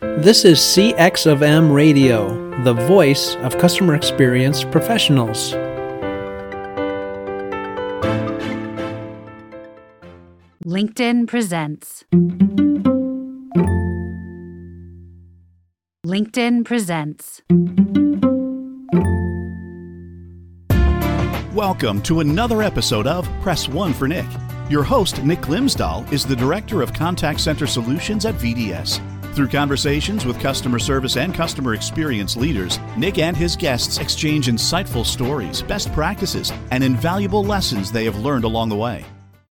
This is CX of M Radio, the voice of customer experience professionals. LinkedIn presents. LinkedIn presents. Welcome to another episode of Press One for Nick. Your host, Nick Glimsdahl, is the Director of Contact Center Solutions at VDS. Through conversations with customer service and customer experience leaders, Nick and his guests exchange insightful stories, best practices, and invaluable lessons they have learned along the way.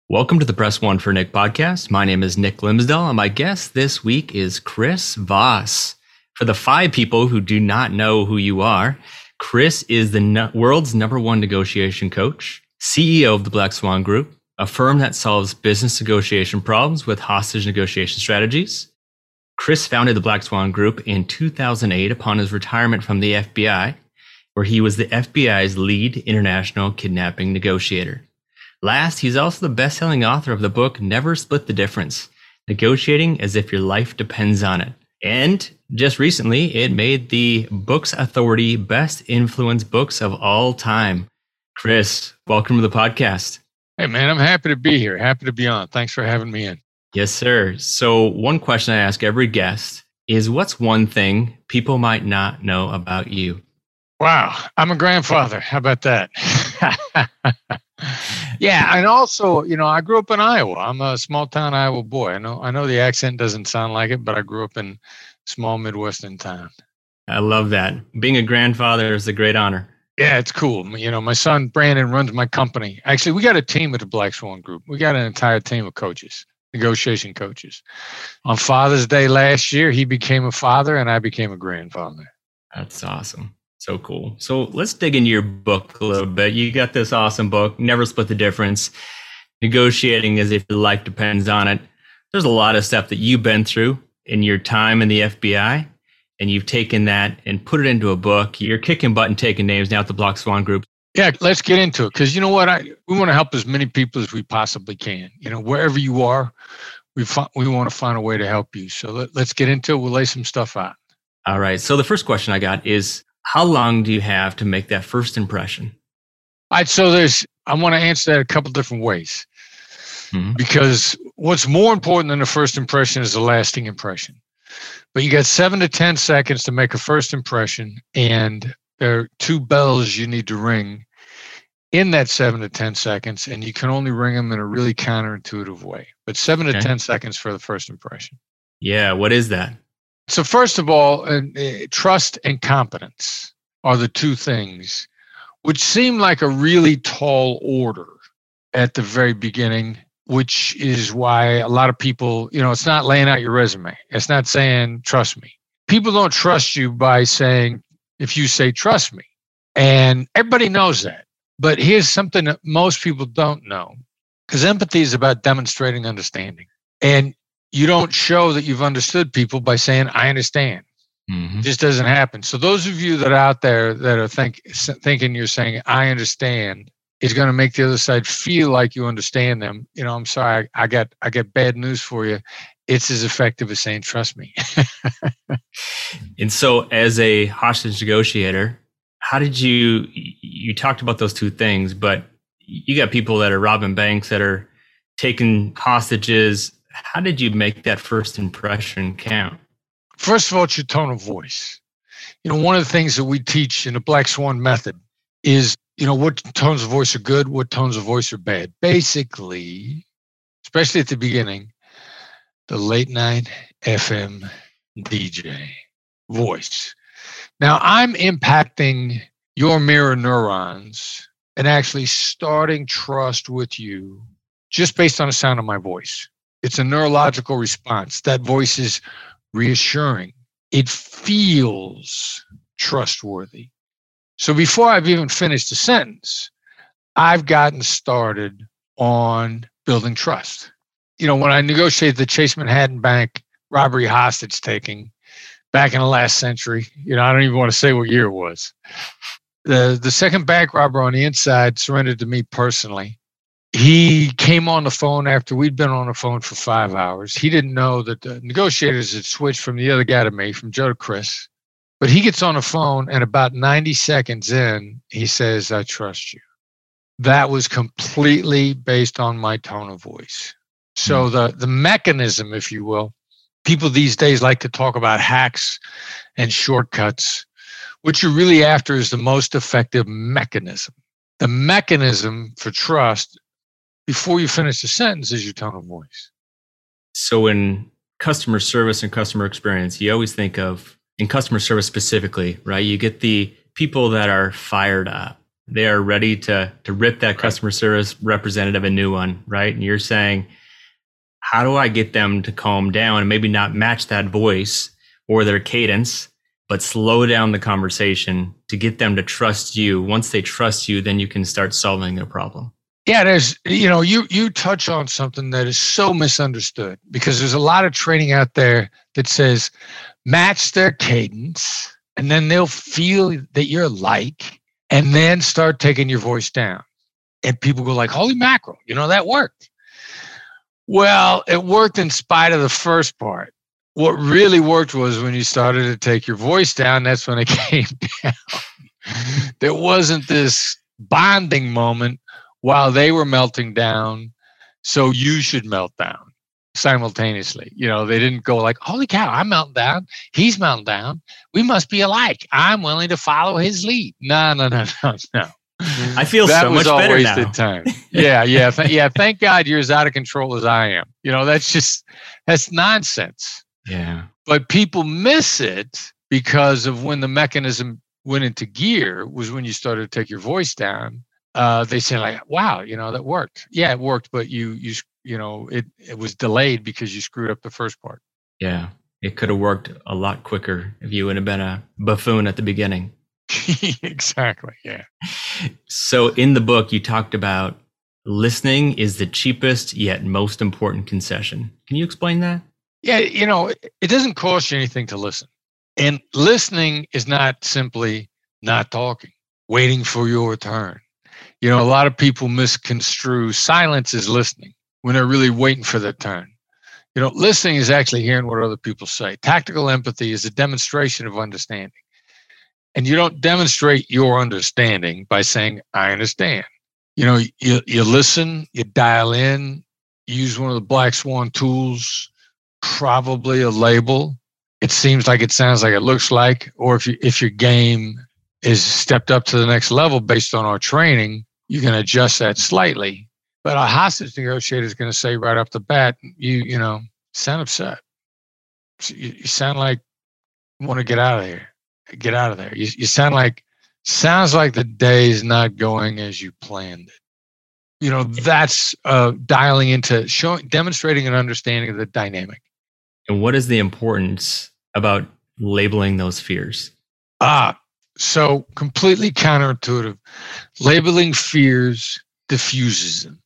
Welcome to the Press One for Nick podcast. My name is Nick Glimsdahl, and my guest this week is Chris Voss. For the five people who do not know who you are, Chris is the no- world's number one negotiation coach, CEO of the Black Swan Group, a firm that solves business negotiation problems with hostage negotiation strategies. Chris founded the Black Swan Group in 2008 upon his retirement from the FBI, where he was the FBI's lead international kidnapping negotiator. Last, he's also the best selling author of the book Never Split the Difference Negotiating as if your life depends on it. And just recently, it made the Books Authority Best Influence Books of All Time. Chris, welcome to the podcast. Hey, man, I'm happy to be here. Happy to be on. Thanks for having me in. Yes, sir. So, one question I ask every guest is what's one thing people might not know about you? Wow, I'm a grandfather. How about that? yeah, and also, you know, I grew up in Iowa. I'm a small town Iowa boy. I know I know the accent doesn't sound like it, but I grew up in small Midwestern town. I love that. Being a grandfather is a great honor. Yeah, it's cool. You know, my son Brandon runs my company. Actually, we got a team at the Black Swan Group. We got an entire team of coaches, negotiation coaches. On Father's Day last year, he became a father and I became a grandfather. That's awesome. So cool. So let's dig into your book a little bit. You got this awesome book, Never Split the Difference, negotiating as if your life depends on it. There's a lot of stuff that you've been through in your time in the FBI and you've taken that and put it into a book. You're kicking butt and taking names now at the Black Swan Group. Yeah, let's get into it because you know what? I we want to help as many people as we possibly can. You know, wherever you are, we fi- we want to find a way to help you. So let, let's get into it. We'll lay some stuff out. All right. So the first question I got is, how long do you have to make that first impression? All right. So there's I want to answer that a couple different ways Mhm. because what's more important than the first impression is the lasting impression. But you got seven to 10 seconds to make a first impression, and there are two bells you need to ring in that seven to 10 seconds, and you can only ring them in a really counterintuitive way. But seven Okay. to 10 seconds for the first impression. Yeah. What is that? So, first of all, uh, trust and competence are the two things which seem like a really tall order at the very beginning, which is why a lot of people, you know, it's not laying out your resume. It's not saying, trust me. People don't trust you by saying, if you say, trust me. And everybody knows that. But here's something that most people don't know because empathy is about demonstrating understanding. And you don't show that you've understood people by saying, I understand. Mhm. It just doesn't happen. So those of you that are out there that are think, thinking you're saying, I understand, is going to make the other side feel like you understand them. You know, I'm sorry, I, I got I got bad news for you. It's as effective as saying, trust me. And so, as a hostage negotiator, how did you? You talked about those two things, but you got people that are robbing banks that are taking hostages. How did you make that first impression count? First of all, it's your tone of voice. You know, one of the things that we teach in the Black Swan method is, you know, what tones of voice are good, what tones of voice are bad. Basically, especially at the beginning, the late night FM DJ voice. Now, I'm impacting your mirror neurons and actually starting trust with you just based on the sound of my voice. It's a neurological response. That voice is reassuring. It feels trustworthy. So before I've even finished the sentence, I've gotten started on building trust. You know, when I negotiated the Chase Manhattan Bank robbery hostage taking back in the last century, you know, I don't even want to say what year it was. The the second bank robber on the inside surrendered to me personally. he came on the phone after we'd been on the phone for five hours. He didn't know that the negotiators had switched from the other guy to me, from Joe to Chris. But he gets on the phone, and about 90 seconds in, he says, I trust you. That was completely based on my tone of voice. So hmm. the, the mechanism, if you will, people these days like to talk about hacks and shortcuts. What you're really after is the most effective mechanism. The mechanism for trust before you finish the sentence is your tone of voice. So in customer service and customer experience, you always think of in customer service specifically, right? You get the people that are fired up. They are ready to to rip that customer service representative a new one, right? And you're saying, how do I get them to calm down and maybe not match that voice or their cadence, but slow down the conversation to get them to trust you. Once they trust you, then you can start solving their problem. Yeah, there's you know you you touch on something that is so misunderstood because there's a lot of training out there that says match their cadence and then they'll feel that you're like and then start taking your voice down. And people go like, "Holy mackerel, you know that worked." Well, it worked in spite of the first part. What really worked was when you started to take your voice down, that's when it came down. there wasn't this bonding moment while they were melting down, so you should melt down simultaneously. You know, they didn't go like, "Holy cow, I'm melting down. He's melting down. We must be alike. I'm willing to follow his lead." No, no, no, no, no. I feel that so was much all better wasted now. time. Yeah, yeah, th- yeah. Thank God you're as out of control as I am. You know, that's just that's nonsense. Yeah. But people miss it because of when the mechanism went into gear was when you started to take your voice down. Uh, they say like, "Wow, you know that worked." Yeah, it worked, but you you you know it it was delayed because you screwed up the first part. Yeah. It could have worked a lot quicker if you would have been a buffoon at the beginning. exactly. Yeah. So in the book, you talked about listening is the cheapest yet most important concession. Can you explain that? Yeah, you know, it- doesn't cost you anything to listen. And listening is not simply not talking, waiting for your turn. You know, a lot of people misconstrue silence as listening when they're really waiting for their turn. You know, listening is actually hearing what other people say. Tactical empathy is a demonstration of understanding. And you don't demonstrate your understanding by saying, I understand. You know, you, you listen, you dial in, use one of the black swan tools, probably a label. It seems like it sounds like it looks like, or if you if your game is stepped up to the next level based on our training, you can adjust that slightly. But a hostage negotiator is going to say right off the bat, you you know, sound upset. You, you sound like you want to get out of here. Get out of there. You, you sound like sounds like the day is not going as you planned it. You know, that's uh, dialing into showing, demonstrating an understanding of the dynamic. And what is the importance about labeling those fears? Ah, so completely counterintuitive. Labeling fears diffuses them.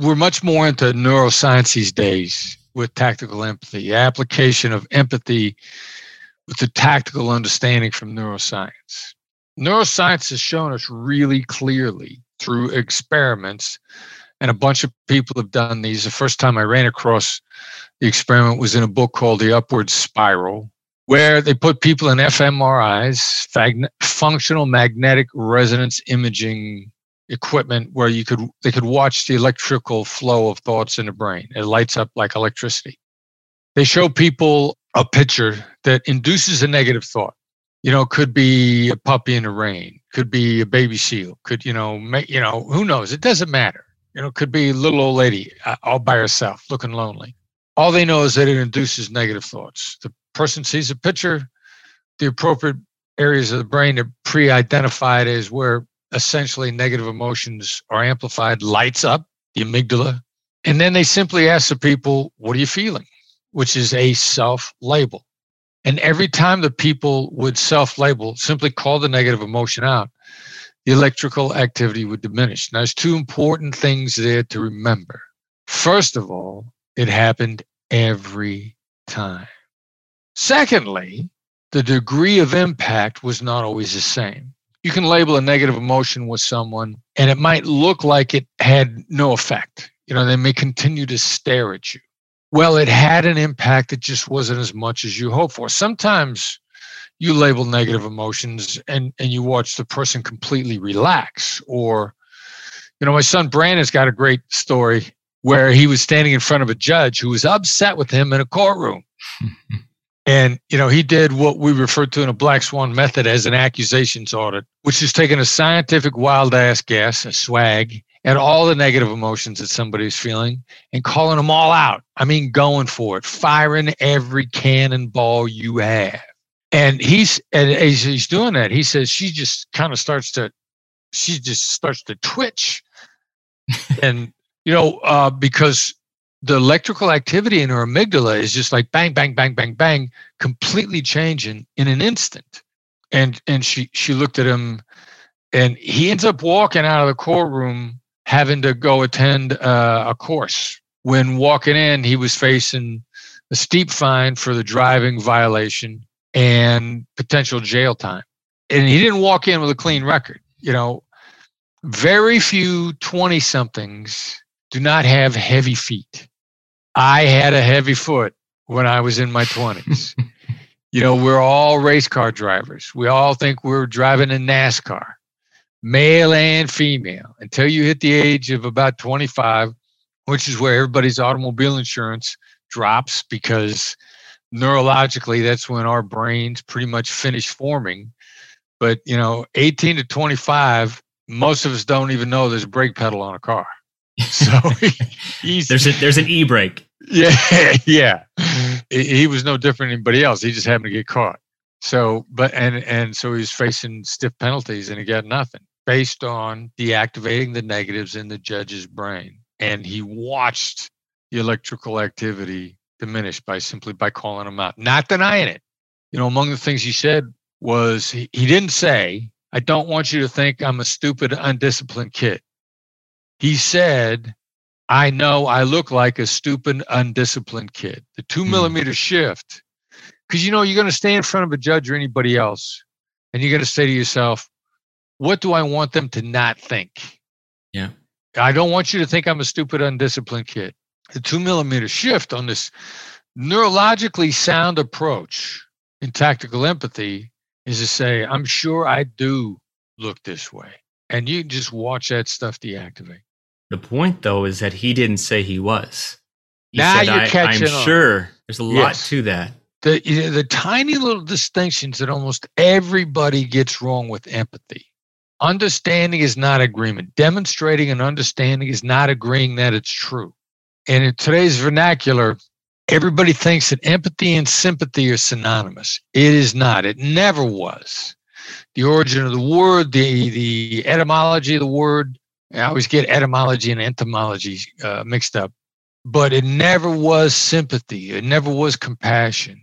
We're much more into neuroscience these days with tactical empathy, application of empathy with the tactical understanding from neuroscience. Neuroscience has shown us really clearly through experiments, and a bunch of people have done these. The first time I ran across the experiment was in a book called The Upward Spiral, where they put people in fMRIs, functional magnetic resonance imaging equipment, where you could they could watch the electrical flow of thoughts in the brain. It lights up like electricity. They show people a picture that induces a negative thought. You know, could be a puppy in the rain, could be a baby seal, could you know, you know, who knows? It doesn't matter. You know, could be a little old lady uh, all by herself, looking lonely. All they know is that it induces negative thoughts. The person sees a picture, the appropriate areas of the brain are pre-identified as where essentially negative emotions are amplified, lights up the amygdala, and then they simply ask the people, "What are you feeling?" Which is a self-label. And every time the people would self-label, simply call the negative emotion out, the electrical activity would diminish. Now, there's two important things there to remember. First of all, it happened every time. Secondly, the degree of impact was not always the same. you can label a negative emotion with someone and it might look like it had no effect. You know, they may continue to stare at you. Well, it had an impact. It just wasn't as much as you hoped for. Sometimes you label negative emotions and, and you watch the person completely relax. Or, you know, my son Brandon's got a great story where he was standing in front of a judge who was upset with him in a courtroom. and, you know, he did what we refer to in a black swan method as an accusations audit, which is taking a scientific wild ass guess, a swag, at all the negative emotions that somebody's feeling and calling them all out. I mean, going for it, firing every cannonball you have. And he's and as he's doing that, he says she just kind of starts to, she just starts to twitch, and you know, uh, because the electrical activity in her amygdala is just like bang, bang, bang, bang, bang, completely changing in an instant. And and she she looked at him, and he ends up walking out of the courtroom having to go attend uh, a course. When walking in, he was facing a steep fine for the driving violation and potential jail time. And he didn't walk in with a clean record. You know, very few 20 somethings do not have heavy feet. I had a heavy foot when I was in my 20s. you know, we're all race car drivers. We all think we're driving a NASCAR, male and female, until you hit the age of about 25, which is where everybody's automobile insurance drops because neurologically, that's when our brains pretty much finish forming. But you know, 18 to 25, most of us don't even know there's a brake pedal on a car. So he's there's a, there's an e brake. Yeah, yeah. He was no different than anybody else. He just happened to get caught. So, but and and so he's facing stiff penalties, and he got nothing based on deactivating the negatives in the judge's brain. And he watched the electrical activity diminish by simply by calling him out, not denying it. You know, among the things he said was he, he didn't say, I don't want you to think I'm a stupid, undisciplined kid. He said, I know I look like a stupid, undisciplined kid. The two hmm. millimeter mm. shift, because you know, you're going to stay in front of a judge or anybody else, and you're going to say to yourself, What do I want them to not think? Yeah. I don't want you to think I'm a stupid, undisciplined kid the two millimeter shift on this neurologically sound approach in tactical empathy is to say, I'm sure I do look this way. And you just watch that stuff deactivate. The point, though, is that he didn't say he was. He now said, you're catching I'm on. sure there's a lot yes. to that. The, the tiny little distinctions that almost everybody gets wrong with empathy. Understanding is not agreement. Demonstrating an understanding is not agreeing that it's true. And in today's vernacular, everybody thinks that empathy and sympathy are synonymous. It is not. It never was. The origin of the word, the, the etymology of the word, I always get etymology and entomology uh, mixed up, but it never was sympathy. It never was compassion.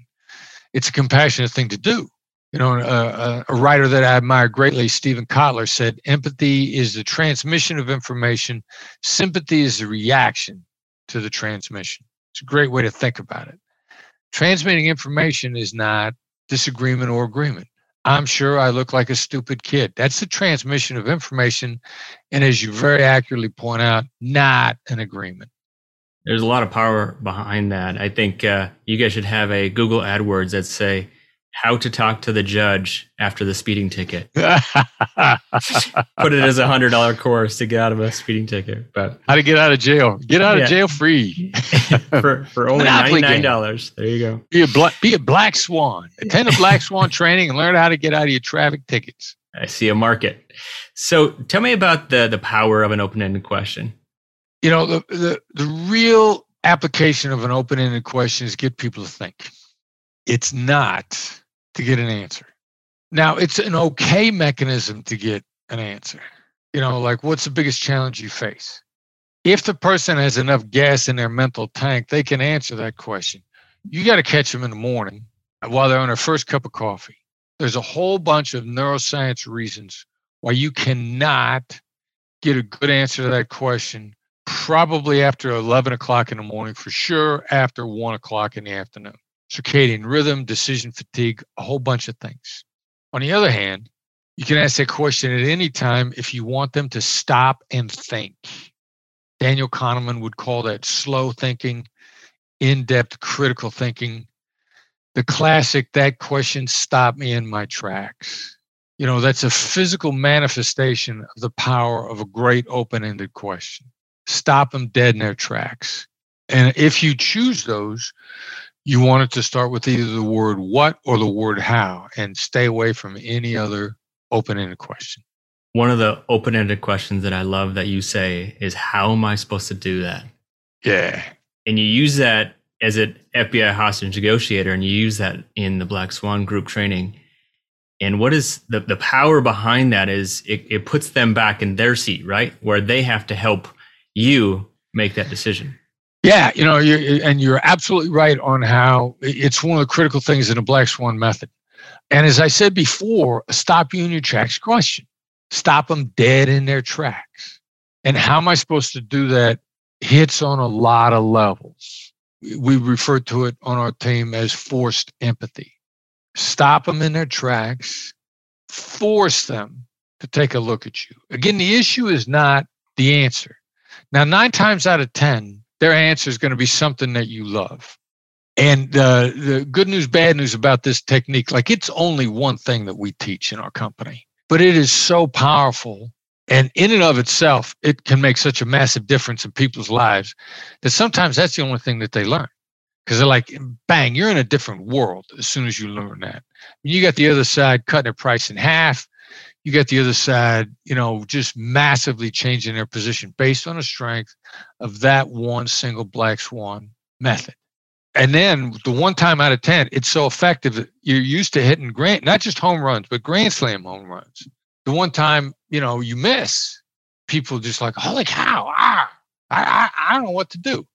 It's a compassionate thing to do. You know, uh, a writer that I admire greatly, Steven Kotler, said empathy is the transmission of information, sympathy is the reaction to the transmission. It's a great way to think about it. Transmitting information is not disagreement or agreement. I'm sure I look like a stupid kid. That's the transmission of information. And as you very accurately point out, not an agreement. There's a lot of power behind that. I think uh, you guys should have a Google AdWords that say, how to talk to the judge after the speeding ticket. Put it as a hundred dollar course to get out of a speeding ticket. But how to get out of jail? Get out yeah. of jail free for for only ninety nine dollars. There you go. Be a black be a black swan. Attend a black swan training and learn how to get out of your traffic tickets. I see a market. So tell me about the the power of an open ended question. You know the, the the real application of an open ended question is get people to think. It's not to get an answer. Now, it's an okay mechanism to get an answer. You know, like what's the biggest challenge you face? If the person has enough gas in their mental tank, they can answer that question. You got to catch them in the morning while they're on their first cup of coffee. There's a whole bunch of neuroscience reasons why you cannot get a good answer to that question probably after 11 o'clock in the morning, for sure after 1 o'clock in the afternoon circadian rhythm, decision fatigue, a whole bunch of things. On the other hand, You can ask that question at any time if you want them to stop and think. Daniel Kahneman would call that slow thinking, in depth critical thinking. The classic, that question stopped me in my tracks. You know, that's a physical manifestation of the power of a great open ended question. Stop them dead in their tracks. And if you choose those, you want it to start with either the word what or the word how and stay away from any other open ended question. One of the open ended questions that I love that you say is, How am I supposed to do that? Yeah. And you use that as an FBI hostage negotiator, and you use that in the Black Swan group training. And what is the, the power behind that is it, it puts them back in their seat, right? Where they have to help you make that decision. Yeah, you know, you're, and you're absolutely right on how it's one of the critical things in the Black Swan method. And as I said before, stop you in your tracks question. Stop them dead in their tracks. And how am I supposed to do that? Hits on a lot of levels. We refer to it on our team as forced empathy. Stop them in their tracks, force them to take a look at you. Again, the issue is not the answer. Now, nine times out of 10, their answer is going to be something that you love. And uh, the good news, bad news about this technique, like it's only one thing that we teach in our company, but it is so powerful. And in and of itself, it can make such a massive difference in people's lives that sometimes that's the only thing that they learn. Because they're like, bang, you're in a different world as soon as you learn that. You got the other side cutting their price in half. You got the other side, you know, just massively changing their position based on the strength of that one single black swan method and then the one time out of 10, it's so effective that you're used to hitting grand, not just home runs, but grand slam home runs. The one time, you know, you miss, people just like, holy cow, ah, I, I, I don't know what to do.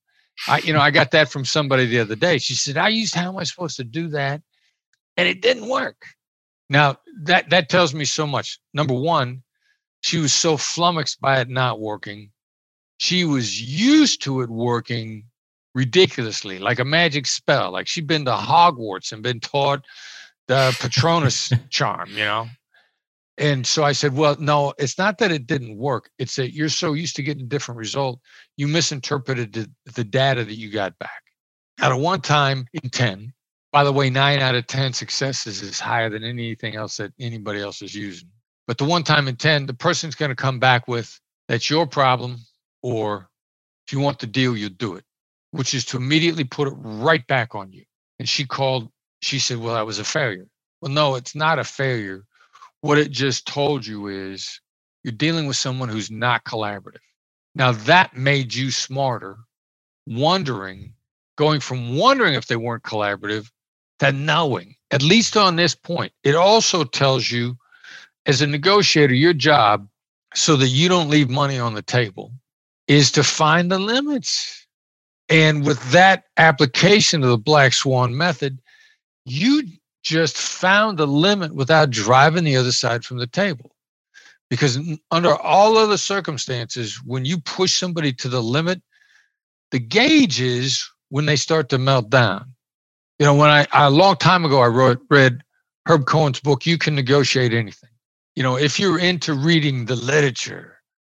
I, you know, I got that from somebody the other day. She said, I used, how am I supposed to do that? And it didn't work. Now that, that tells me so much. Number one, she was so flummoxed by it not working. She was used to it working ridiculously, like a magic spell. Like she'd been to Hogwarts and been taught the Patronus charm, you know. And so I said, well, no, it's not that it didn't work. It's that you're so used to getting a different result, you misinterpreted the, the data that you got back. Out of one time in 10, by the way, nine out of 10 successes is higher than anything else that anybody else is using. But the one time in 10, the person's going to come back with, that's your problem, or if you want the deal, you'll do it which is to immediately put it right back on you. And she called, she said, Well, that was a failure. Well, no, it's not a failure. What it just told you is you're dealing with someone who's not collaborative. Now, that made you smarter, wondering, going from wondering if they weren't collaborative to knowing, at least on this point. It also tells you, as a negotiator, your job, so that you don't leave money on the table, is to find the limits and with that application of the black swan method, you just found the limit without driving the other side from the table. Because under all other circumstances, when you push somebody to the limit, the gauge is when they start to melt down. You know, when I a long time ago I wrote read Herb Cohen's book, You Can Negotiate Anything. You know, if you're into reading the literature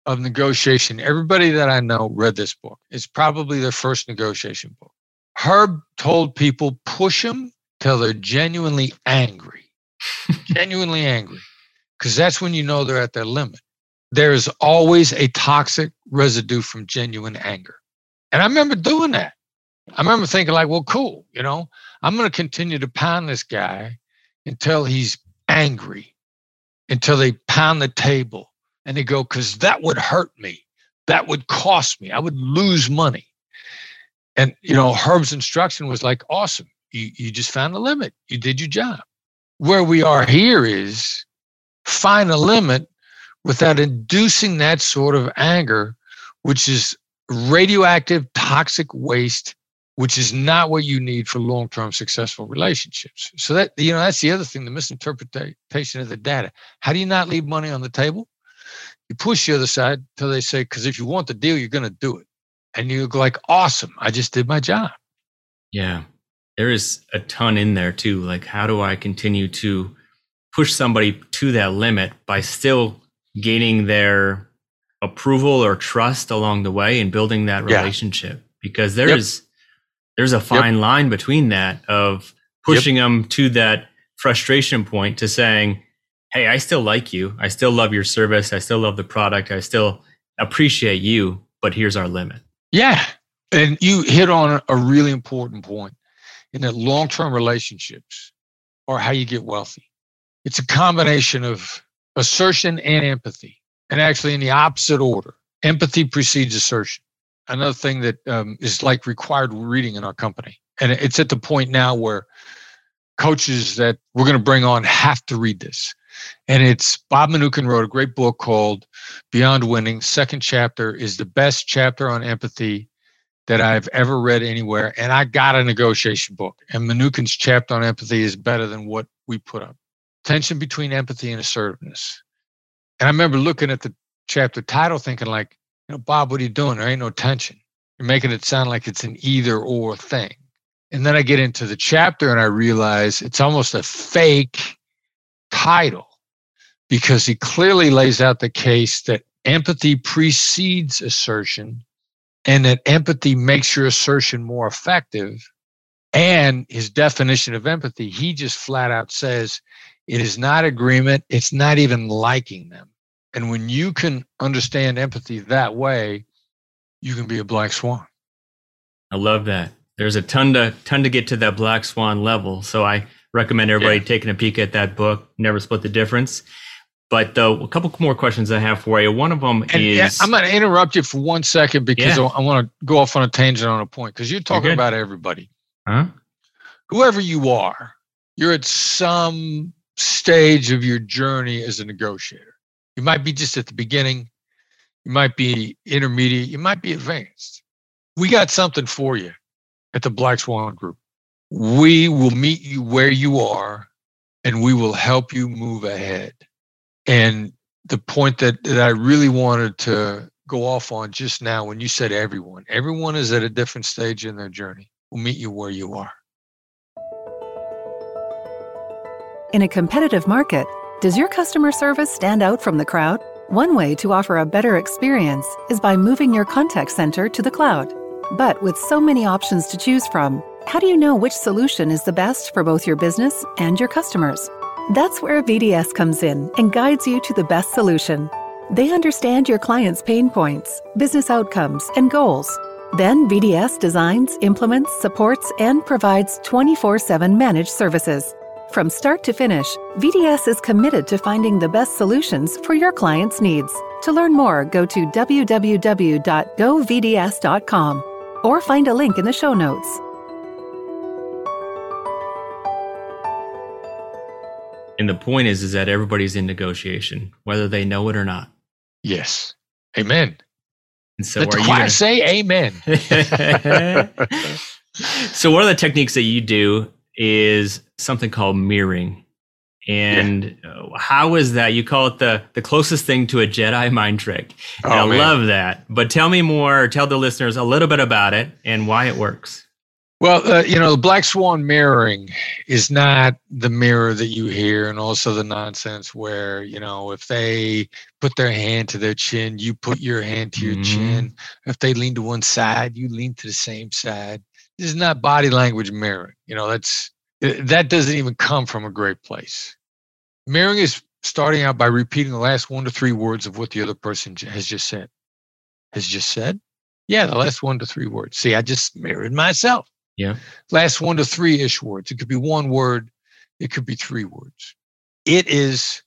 of negotiation. Everybody that I know read this book. It's probably their first negotiation book. Herb told people push them till they're genuinely angry, genuinely angry, because that's when you know they're at their limit. There is always a toxic residue from genuine anger. And I remember doing that. I remember thinking, like, well, cool, you know, I'm going to continue to pound this guy until he's angry, until they pound the table, and they go, because that would hurt me. That would cost me. I would lose money. And, you know, Herb's instruction was like, awesome. You, you just found a limit. You did your job. Where we are here is find a limit without inducing that sort of anger, which is radioactive, toxic waste, which is not what you need for long-term successful relationships. So that you know that's the other thing, the misinterpretation of the data. How do you not leave money on the table? You push the other side till they say, because if you want the deal, you're going to do it. And you go like, awesome, I just did my job. Yeah. There is a ton in there too. Like, how do I continue to push somebody to that limit by still gaining their approval or trust along the way and building that Yeah. relationship because there's there's a fine line between that of pushing them to that frustration point to saying hey i still like you i still love your service i still love the product i still appreciate you but here's our limit Yeah. And you hit on a really important point in that long term relationships are how you get wealthy. It's a combination of assertion and empathy, and actually in the opposite order. Empathy precedes assertion. Another thing that um, is like required reading in our company. And it's at the point now where coaches that we're going to bring on have to read this. And it's Bob Mnookin wrote a great book called Beyond Winning. Second chapter is the best chapter on empathy that I've ever read anywhere. And I got a negotiation book. And Mnookin's chapter on empathy is better than what we put up. Tension between empathy and assertiveness. And I remember looking at the chapter title thinking, like, you know, Bob, what are you doing? There ain't no tension. You're making it sound like it's an either or thing. And then I get into the chapter and I realize it's almost a fake title because he clearly lays out the case that empathy precedes assertion and that empathy makes your assertion more effective. And his definition of empathy, he just flat out says it is not agreement, it's not even liking them. And when you can understand empathy that way, you can be a black swan. i love that there's a ton to ton to get to that black swan level so i recommend everybody Yeah. taking a peek at that book never split the difference but though a couple more questions i have for you one of them And yeah, is I'm going to interrupt you for one second because Yeah. I, want to go off on a tangent on a point because you're talking good. about everybody. huh? Whoever you are, you're at some stage of your journey as a negotiator. You might be just at the beginning, you might be intermediate, you might be advanced. We got something for you at the Black Swan Group. We will meet you where you are and we will help you move ahead. And the point that, that I really wanted to go off on just now when you said everyone, everyone is at a different stage in their journey. We'll meet you where you are. In a competitive market, does your customer service stand out from the crowd? One way to offer a better experience is by moving your contact center to the cloud. But with so many options to choose from, how do you know which solution is the best for both your business and your customers? That's where VDS comes in and guides you to the best solution. They understand your client's pain points, business outcomes, and goals. Then VDS designs, implements, supports, and provides 24 7 managed services. From start to finish, VDS is committed to finding the best solutions for your clients' needs. To learn more, go to www.govds.com or find a link in the show notes. and the point is is that everybody's in negotiation whether they know it or not Yes. Amen. and so Let the are you choir gonna- say amen. so one of the techniques that you do is something called mirroring and uh, how is that you call it the the closest thing to a jedi mind trick Oh, i man. love that but tell me more tell the listeners a little bit about it and why it works Well, uh, you know, the black swan mirroring is not the mirror that you hear, and also the nonsense where, you know, if they put their hand to their chin, you put your hand to your Mhm. chin. If they lean to one side, you lean to the same side. This is not body language mirroring. You know, that's that doesn't even come from a great place. Mirroring is starting out by repeating the last one to three words of what the other person has just said. Has just said? Yeah, the last one to three words. See, I just mirrored myself yeah last one to three ish words. It could be one word, it could be three words. It is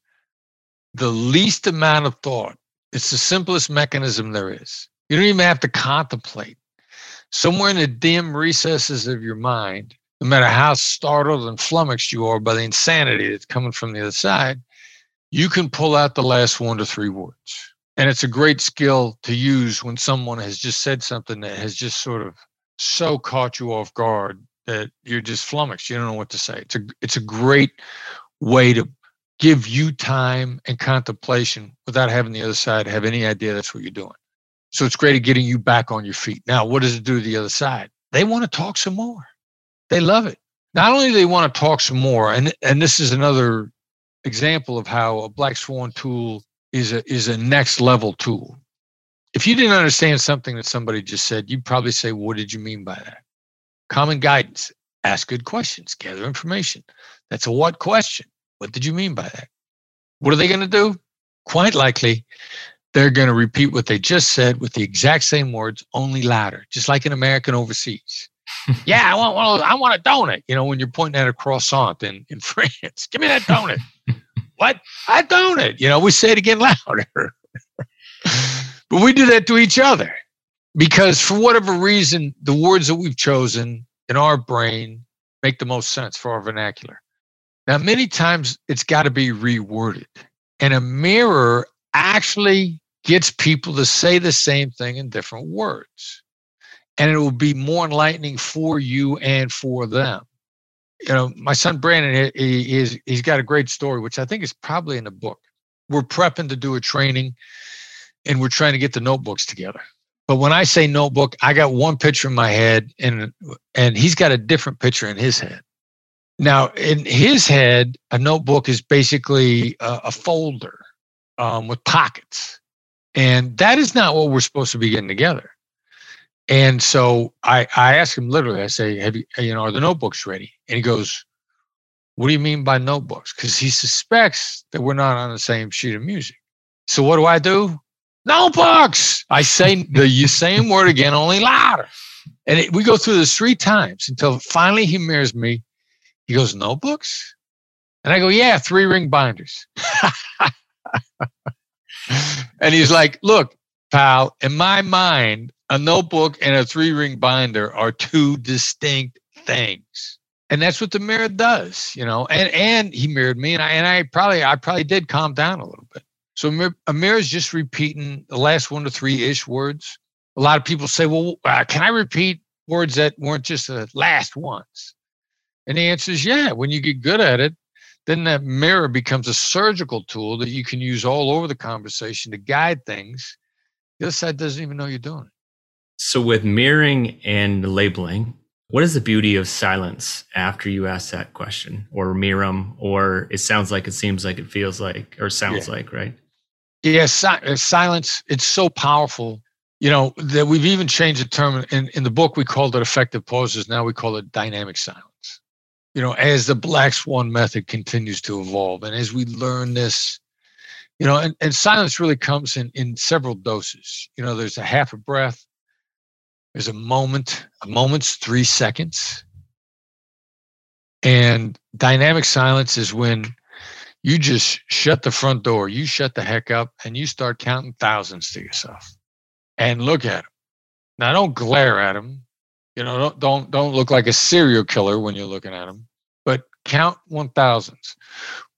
the least amount of thought. It's the simplest mechanism there is. You don't even have to contemplate. Somewhere in the dim recesses of your mind, no matter how startled and flummoxed you are by the insanity that's coming from the other side, you can pull out the last one to three words. And it's a great skill to use when someone has just said something that has just sort of so caught you off guard that you're just flummoxed. You don't know what to say. It's a it's a great way to give you time and contemplation without having the other side have any idea that's what you're doing. So it's great at getting you back on your feet. Now, what does it do to the other side? They want to talk some more. They love it. Not only do they want to talk some more, and and this is another example of how a black swan tool is a is a next level tool. If you didn't understand something that somebody just said, you'd probably say, "What did you mean by that?" Common guidance: ask good questions, gather information. That's a what question. What did you mean by that? What are they going to do? Quite likely, they're going to repeat what they just said with the exact same words, only louder, just like an American overseas. yeah, I want one. I want a donut. You know, when you're pointing at a croissant in in France, give me that donut. what? A donut. You know, we say it again louder. but we do that to each other because, for whatever reason, the words that we've chosen in our brain make the most sense for our vernacular. Now, many times it's got to be reworded, and a mirror actually gets people to say the same thing in different words and it will be more enlightening for you and for them. You know, my son Brandon, he, is he's got a great story, which I think is probably in the book. We're prepping to do a training, and we're trying to get the notebooks together. But when I say notebook, I got one picture in my head, and and he's got a different picture in his head. Now, in his head, a notebook is basically a, a folder um, with pockets, and that is not what we're supposed to be getting together. And so I, I ask him literally, I say, have you, you know, are the notebooks ready? And he goes, what do you mean by notebooks? Because he suspects that we're not on the same sheet of music. So what do I do? Notebooks. I say the same word again, only louder. And it, we go through this three times until finally he mirrors me. He goes, notebooks? And I go, yeah, three ring binders. and he's like, look, pal, in my mind, a notebook and a three ring binder are two distinct things. And that's what the mirror does you know and and he mirrored me and i and i probably i probably did calm down a little bit. So a mirror is just repeating the last one to three ish words. A lot of people say well uh, can i repeat words that weren't just the last ones? And the answer is yeah when you get good at it then that mirror becomes a surgical tool that you can use all over the conversation to guide things the other side doesn't even know you're doing it so, with mirroring and labeling, what is the beauty of silence after you ask that question or mirror them, or it sounds like, it seems like, it feels like, or sounds yeah. like, right? Yeah, si- uh, silence, it's so powerful, you know, that we've even changed the term. In, in the book, we called it effective pauses. Now we call it dynamic silence. You know, as the Black Swan method continues to evolve and as we learn this, you know, and, and silence really comes in, in several doses. You know, there's a half a breath, there's a moment, a moment's three seconds. And dynamic silence is when you just shut the front door, you shut the heck up, and you start counting thousands to yourself and look at them. Now, don't glare at them. You know, don't don't, don't look like a serial killer when you're looking at them, but count one thousands.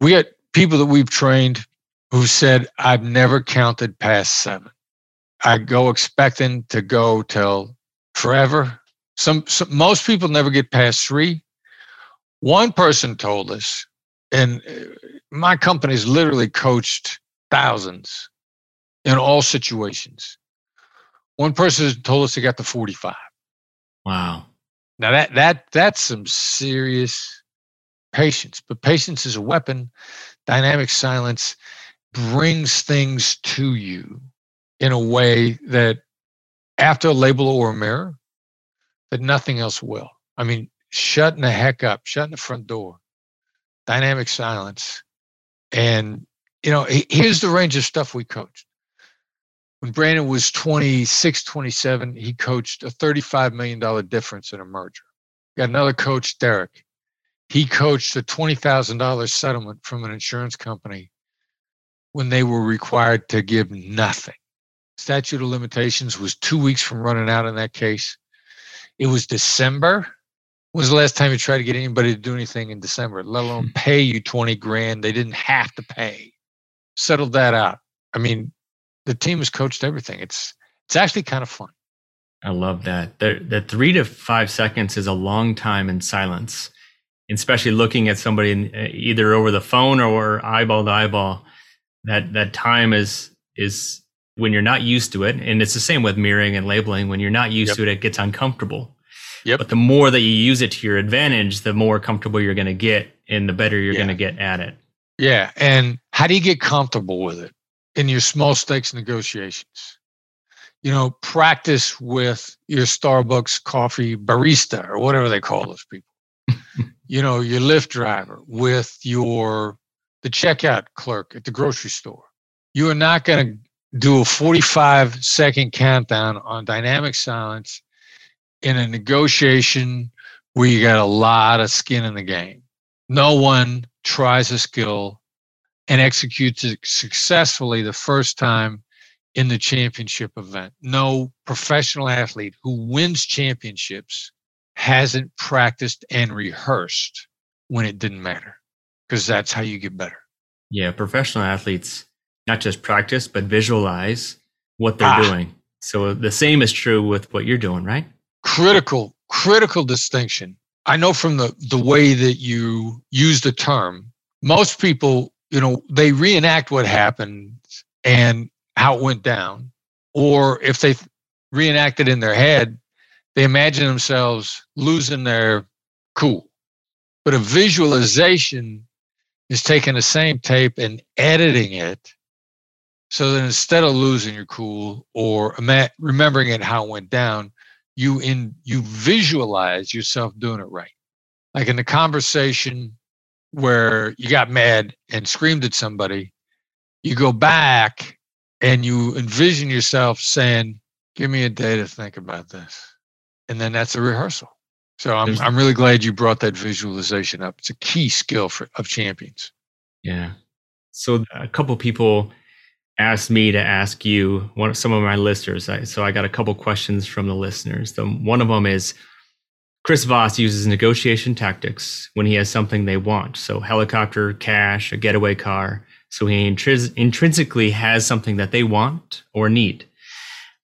We got people that we've trained who said, I've never counted past seven. I go expecting to go till forever. Some, some most people never get past three. One person told us, and uh, my company's literally coached thousands in all situations. One person told us they got to 45. Wow. Now that that that's some serious patience. But patience is a weapon. Dynamic silence brings things to you in a way that after a label or a mirror that nothing else will. I mean, shutting the heck up, shutting the front door, dynamic silence. And, you know, here's the range of stuff we coached. When Brandon was 26, 27, he coached a $35 million difference in a merger. Got another coach, Derek. He coached a $20,000 settlement from an insurance company when they were required to give nothing statute of limitations was two weeks from running out in that case. It was December. When was the last time you tried to get anybody to do anything in December, let alone hmm. pay you 20 grand? They didn't have to pay. Settled that out. I mean, the team has coached everything. It's it's actually kind of fun. I love that. The, the three to five seconds is a long time in silence, especially looking at somebody in, uh, either over the phone or eyeball to eyeball. That that time is is when you're not used to it, and it's the same with mirroring and labeling, when you're not used yep. to it, it gets uncomfortable. Yep. But the more that you use it to your advantage, the more comfortable you're going to get and the better you're yeah. going to get at it. Yeah. And how do you get comfortable with it in your small stakes negotiations? You know, practice with your Starbucks coffee barista or whatever they call those people. you know, your Lyft driver with your the checkout clerk at the grocery store. You are not going to do a 45 second countdown on dynamic silence in a negotiation where you got a lot of skin in the game. No one tries a skill and executes it successfully the first time in the championship event. No professional athlete who wins championships hasn't practiced and rehearsed when it didn't matter because that's how you get better. Yeah, professional athletes not just practice but visualize what they're ah. doing. So the same is true with what you're doing, right? Critical, critical distinction. I know from the the way that you use the term, most people, you know, they reenact what happened and how it went down, or if they reenact it in their head, they imagine themselves losing their cool. But a visualization is taking the same tape and editing it so that instead of losing your cool or remembering it how it went down, you in you visualize yourself doing it right. Like in the conversation where you got mad and screamed at somebody, you go back and you envision yourself saying, "Give me a day to think about this," and then that's a rehearsal. So I'm I'm really glad you brought that visualization up. It's a key skill for of champions. Yeah. So a couple people asked me to ask you one of some of my listeners. I, so I got a couple questions from the listeners. The one of them is Chris Voss uses negotiation tactics when he has something they want. So helicopter, cash, a getaway car. So he intris- intrinsically has something that they want or need.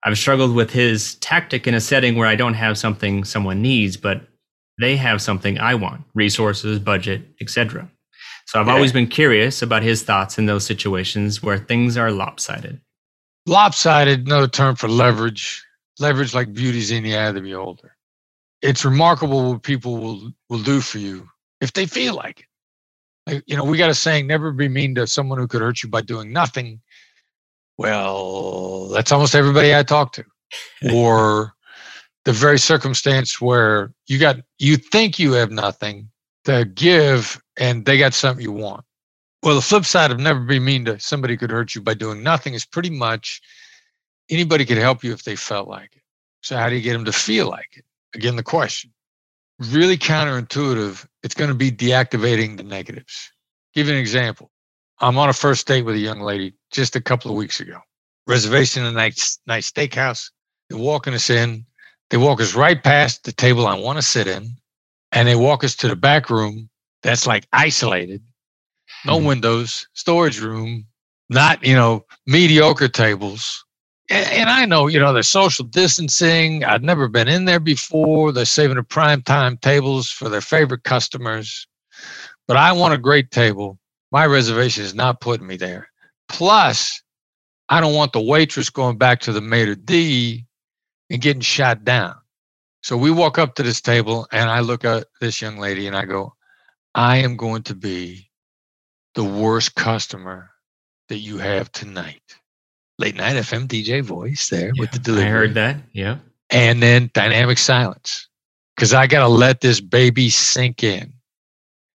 I've struggled with his tactic in a setting where I don't have something someone needs, but they have something I want, resources, budget, etc. So I've yeah. always been curious about his thoughts in those situations where things are lopsided. Lopsided, another term for leverage. Leverage like beauty's in the eye of the beholder. It's remarkable what people will will do for you if they feel like it. Like, you know, we got a saying, never be mean to someone who could hurt you by doing nothing well, that's almost everybody I talk to. or the very circumstance where you got you think you have nothing to give and they got something you want. Well, the flip side of never be mean to somebody could hurt you by doing nothing is pretty much anybody could help you if they felt like it. So how do you get them to feel like it? Again, the question. Really counterintuitive. It's going to be deactivating the negatives. Give you an example. I'm on a first date with a young lady just a couple of weeks ago. Reservation in a nice, nice steakhouse. They're walking us in. They walk us right past the table I want to sit in, and they walk us to the back room that's like isolated, no mm-hmm. windows, storage room, not you know mediocre tables. And, I know you know there's social distancing. I've never been in there before. They're saving the prime time tables for their favorite customers, but I want a great table my reservation is not putting me there. Plus, I don't want the waitress going back to the maitre d and getting shot down. So we walk up to this table and I look at this young lady and I go, I am going to be the worst customer that you have tonight. Late night FM DJ voice there yeah, with the delivery. I heard that. Yeah. And then dynamic silence because I got to let this baby sink in.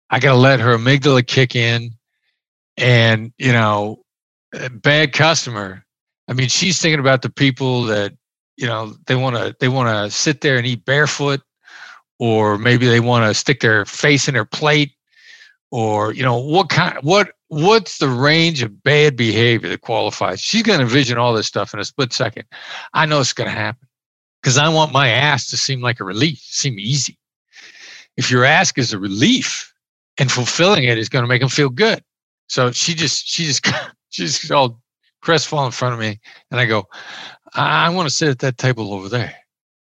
I got to let her amygdala kick in and you know bad customer i mean she's thinking about the people that you know they want to they want to sit there and eat barefoot or maybe they want to stick their face in their plate or you know what kind what what's the range of bad behavior that qualifies? She's going to envision all this stuff in a split second. I know it's going to happen because i want my ask to seem like a relief seem easy. If your ask is a relief and fulfilling it is going to make them feel good. So she just she just she just all crestfallen in front of me, and I go, I, I want to sit at that table over there,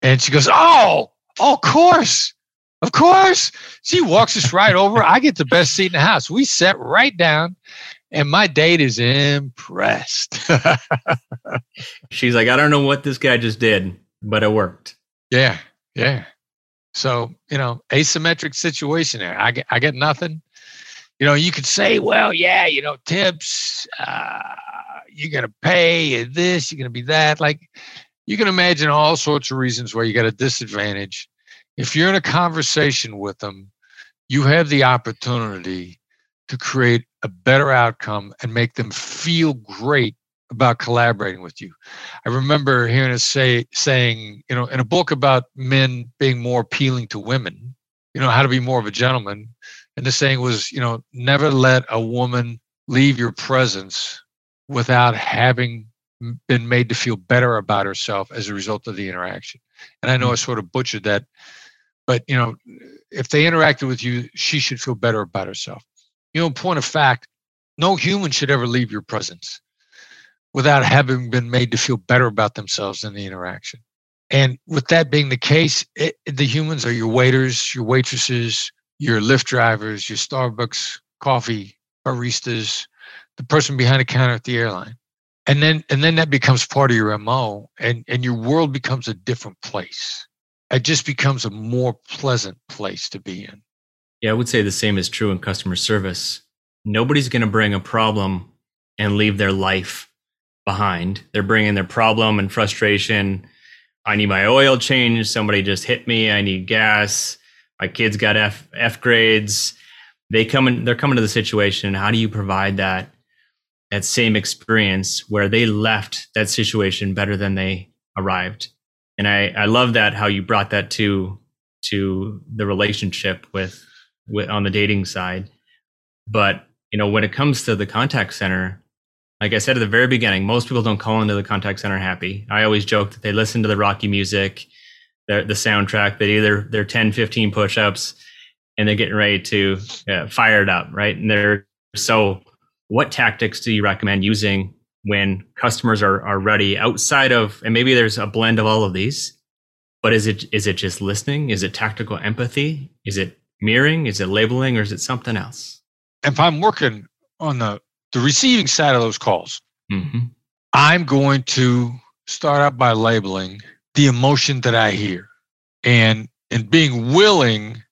and she goes, oh, of course. Of course. She walks us right over. I get the best seat in the house. We sat right down, and my date is impressed. She's like, I don't know what this guy just did, but it worked. Yeah. Yeah. So, you know, asymmetric situation there. I get, I get nothing You know, you could say, well, yeah, you know, tips, uh, you're going to pay this, you're going to be that. Like, you can imagine all sorts of reasons why you got a disadvantage. If you're in a conversation with them, you have the opportunity to create a better outcome and make them feel great about collaborating with you. I remember hearing a say saying, you know, in a book about men being more appealing to women, you know, how to be more of a gentleman. And the saying was, you know, never let a woman leave your presence without having been made to feel better about herself as a result of the interaction. And I know I mm. sort of butchered that, but you know, if they interacted with you, she should feel better about herself. You know, point of fact, no human should ever leave your presence without having been made to feel better about themselves in the interaction. And with that being the case, it, the humans are your waiters, your waitresses, your Lyft drivers, your Starbucks coffee baristas, the person behind the counter at the airline. And then and then that becomes part of your MO and, and your world becomes a different place. It just becomes a more pleasant place to be in. Yeah, I would say the same is true in customer service. Nobody's going to bring a problem and leave their life behind. They're bringing their problem and frustration. I need my oil changed. Somebody just hit me. I need gas. My kids got F, F grades. They come in, they're coming to the situation. How do you provide that that same experience where they left that situation better than they arrived? And I, I love that how you brought that to to the relationship with, with on the dating side. But you know, when it comes to the contact center, like I said at the very beginning, most people don't call into the contact center happy. I always joke that they listen to the Rocky music, the, the soundtrack, they either they're 10, 15 push ups, and they're getting ready to uh, fire it up, right? And they're so, what tactics do you recommend using when customers are, are ready outside of, and maybe there's a blend of all of these, but is it is it just listening? Is it tactical empathy? Is it mirroring? Is it labeling, or is it something else? If I'm working on the the receiving side of those calls, mm-hmm. I'm going to start out by labeling the emotion that I hear and and being willing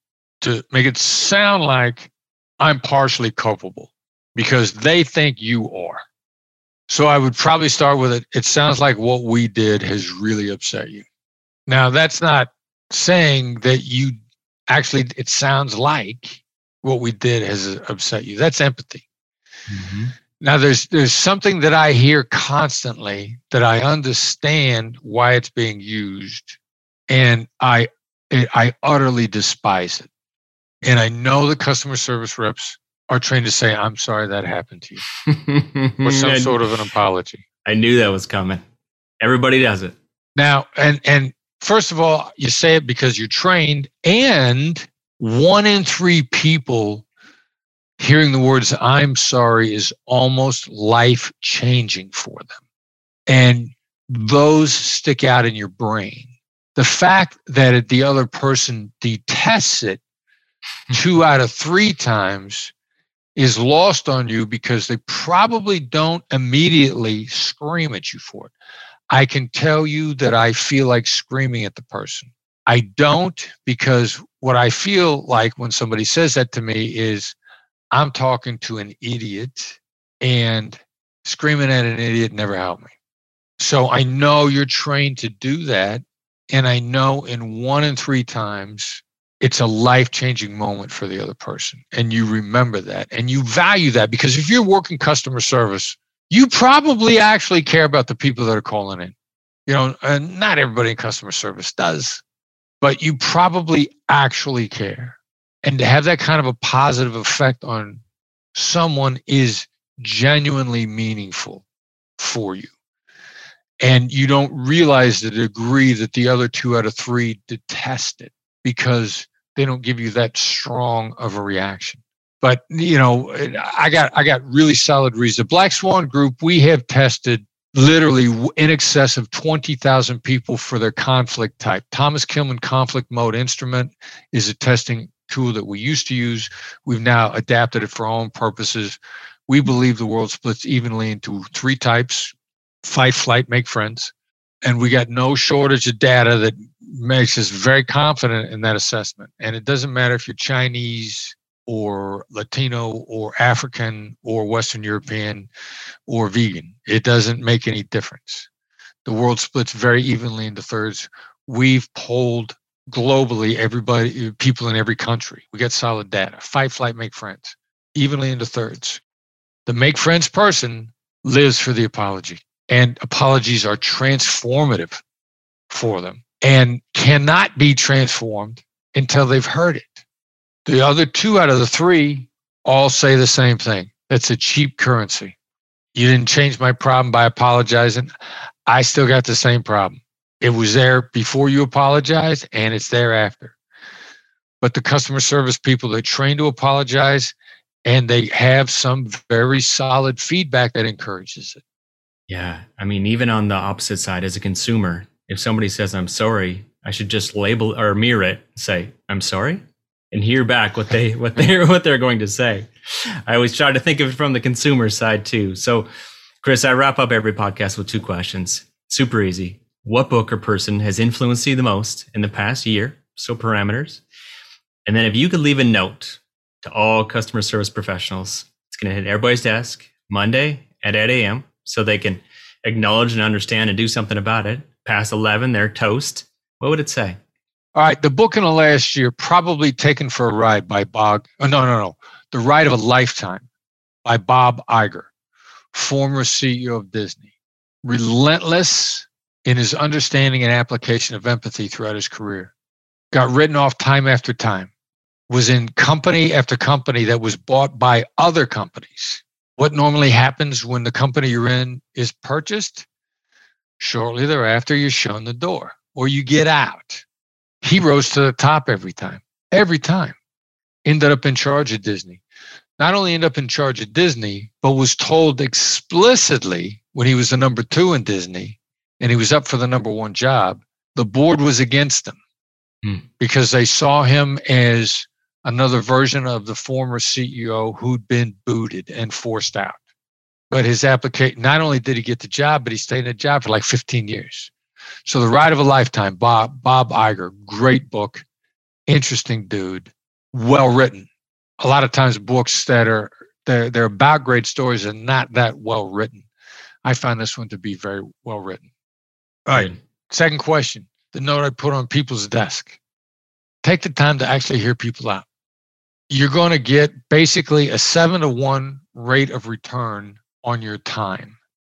to make it sound like I'm partially culpable because they think you are. So I would probably start with it. It sounds like what we did has really upset you. Now, that's not saying that you actually, it sounds like what we did has upset you. That's empathy. Mm-hmm. Now there's there's something that I hear constantly that I understand why it's being used, and I I utterly despise it. And I know the customer service reps are trained to say, "I'm sorry that happened to you," or some sort of an apology. I knew that was coming. Everybody does it now, and and first of all, you say it because you're trained, and one in three people hearing the words I'm sorry is almost life changing for them. And those stick out in your brain. The fact that the other person detests it two out of three times is lost on you because they probably don't immediately scream at you for it. I can tell you that I feel like screaming at the person. I don't because what I feel like when somebody says that to me is, I'm talking to an idiot and screaming at an idiot never helped me. So I know you're trained to do that. And I know in one in three times, it's a life changing moment for the other person. And you remember that and you value that because if you're working customer service, you probably actually care about the people that are calling in. You know, and not everybody in customer service does, but you probably actually care and to have that kind of a positive effect on someone is genuinely meaningful for you and you don't realize the degree that the other two out of three detest it because they don't give you that strong of a reaction but you know i got i got really solid reasons the black swan group we have tested literally in excess of 20,000 people for their conflict type. Thomas Kilmann conflict mode instrument is a testing tool that we used to use. We've now adapted it for our own purposes. We believe the world splits evenly into three types fight, flight, make friends. And we got no shortage of data that makes us very confident in that assessment. And it doesn't matter if you're Chinese, or Latino or African or Western European or vegan. It doesn't make any difference. The world splits very evenly into thirds. We've polled globally everybody, people in every country. We got solid data. Fight, flight, make friends, evenly into thirds. The make friends person lives for the apology, and apologies are transformative for them and cannot be transformed until they've heard it. The other two out of the three all say the same thing. It's a cheap currency. You didn't change my problem by apologizing. I still got the same problem. It was there before you apologized and it's there after. But the customer service people that train to apologize and they have some very solid feedback that encourages it. Yeah. I mean, even on the opposite side, as a consumer, if somebody says, I'm sorry, I should just label or mirror it, say, I'm sorry, and hear back what they what they're what they're going to say. I always try to think of it from the consumer side too. So, Chris, I wrap up every podcast with two questions. Super easy. What book or person has influenced you the most in the past year? So parameters. And then if you could leave a note to all customer service professionals, it's going to hit everybody's desk Monday at 8 a.m. so they can acknowledge and understand and do something about it. Past 11, they're toast. What would it say? All right, the book in the last year, probably taken for a ride by Bob. Oh, no, no, no. The Ride of a Lifetime by Bob Iger, former CEO of Disney. Relentless in his understanding and application of empathy throughout his career. Got written off time after time. Was in company after company that was bought by other companies. What normally happens when the company you're in is purchased? Shortly thereafter, you're shown the door or you get out he rose to the top every time, every time. Ended up in charge of Disney. Not only ended up in charge of Disney, but was told explicitly when he was the number two in Disney and he was up for the number one job, the board was against him hmm. because they saw him as another version of the former CEO who'd been booted and forced out. But his application, not only did he get the job, but he stayed in the job for like 15 years. So the ride of a lifetime, Bob Bob Iger, great book, interesting dude, well written. A lot of times books that are they're they're about great stories and not that well written. I find this one to be very well written. All right. Hmm. Second question. The note I put on people's desk. Take the time to actually hear people out. You're going to get basically a seven to one rate of return on your time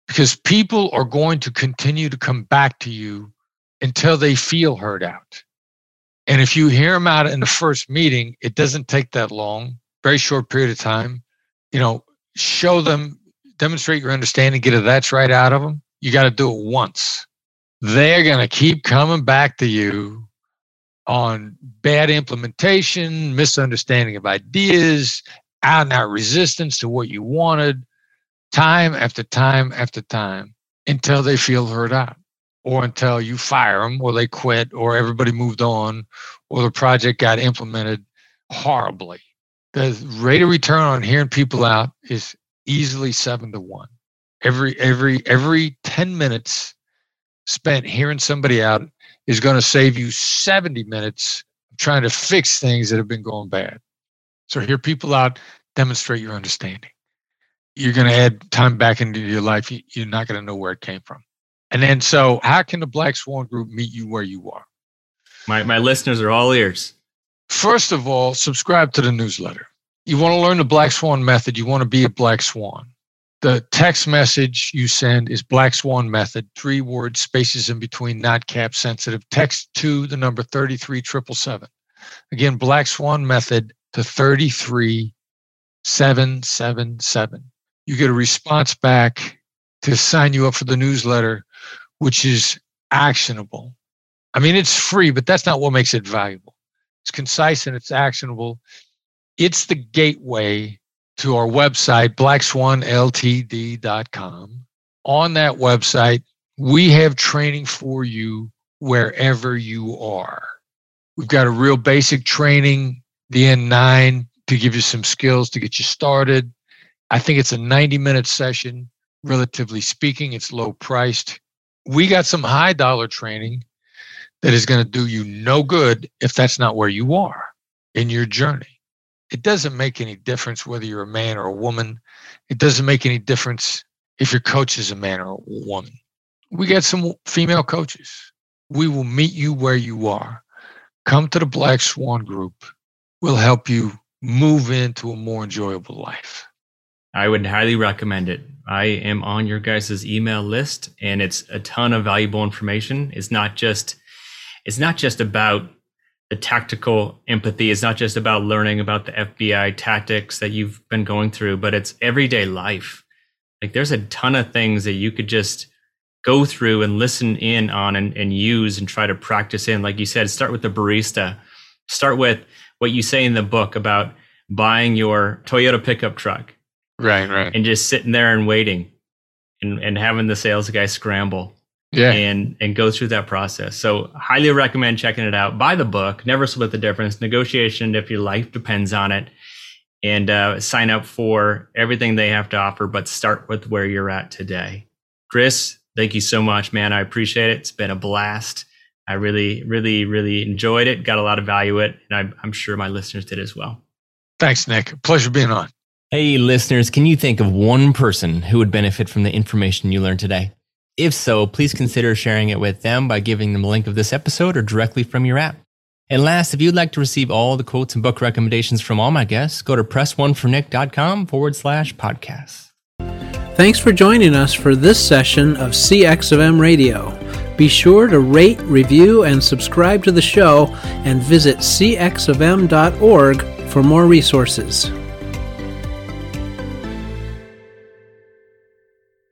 because people are going to continue to come back to you until they feel heard out. And if you hear them out in the first meeting, it doesn't take that long, very short period of time. You know, show them, demonstrate your understanding, get a that's right out of them. You got to do it once. They're going to keep coming back to you on bad implementation, misunderstanding of ideas, out and out resistance to what you wanted time after time after time until they feel heard out or until you fire them or they quit or everybody moved on or the project got implemented horribly. The rate of return on hearing people out is easily seven to one. Every every every 10 minutes spent hearing somebody out is going to save you 70 minutes trying to fix things that have been going bad. So hear people out, demonstrate your understanding you're going to add time back into your life. You're not going to know where it came from. And then, so how can the Black Swan Group meet you where you are? My, my listeners are all ears. First of all, subscribe to the newsletter. You want to learn the Black Swan method, you want to be a Black Swan. The text message you send is Black Swan method, three words, spaces in between, not cap sensitive. Text to the number 33777. Again, Black Swan method to 33777 you get a response back to sign you up for the newsletter, which is actionable. I mean, it's free, but that's not what makes it valuable. It's concise and it's actionable. It's the gateway to our website, blackswanltd.com. On that website, we have training for you wherever you are. We've got a real basic training, the N9, to give you some skills to get you started. I think it's a 90 minute session, relatively speaking. It's low priced. We got some high dollar training that is going to do you no good if that's not where you are in your journey. it doesn't make any difference whether you're a man or a woman. It doesn't make any difference if your coach is a man or a woman. We got some female coaches. We will meet you where you are. Come to the Black Swan Group. We'll help you move into a more enjoyable life. I would highly recommend it. I am on your guys' email list and it's a ton of valuable information. It's not just it's not just about the tactical empathy. It's not just about learning about the FBI tactics that you've been going through, but it's everyday life. Like there's a ton of things that you could just go through and listen in on and, and use and try to practice in. Like you said, start with the barista. Start with what you say in the book about buying your Toyota pickup truck Right, right. and just sitting there and waiting and, and having the sales guy scramble Yeah. and and go through that process. So highly recommend checking it out. Buy the book, Never Split the Difference, negotiation if your life depends on it, and uh, sign up for everything they have to offer, but start with where you're at today. Chris, thank you so much, man. I appreciate it. It's been a blast. I really, really, really enjoyed it. Got a lot of value in it, and I'm, I'm sure my listeners did as well. Thanks, Nick. Pleasure being on. Hey, listeners, can you think of one person who would benefit from the information you learned today? If so, please consider sharing it with them by giving them a link of this episode or directly from your app. And last, if you'd like to receive all the quotes and book recommendations from all my guests, go to pressonefornick.com forward slash podcasts. Thanks for joining us for this session of CX of M Radio. Be sure to rate, review, and subscribe to the show and visit cxofm.org for more resources.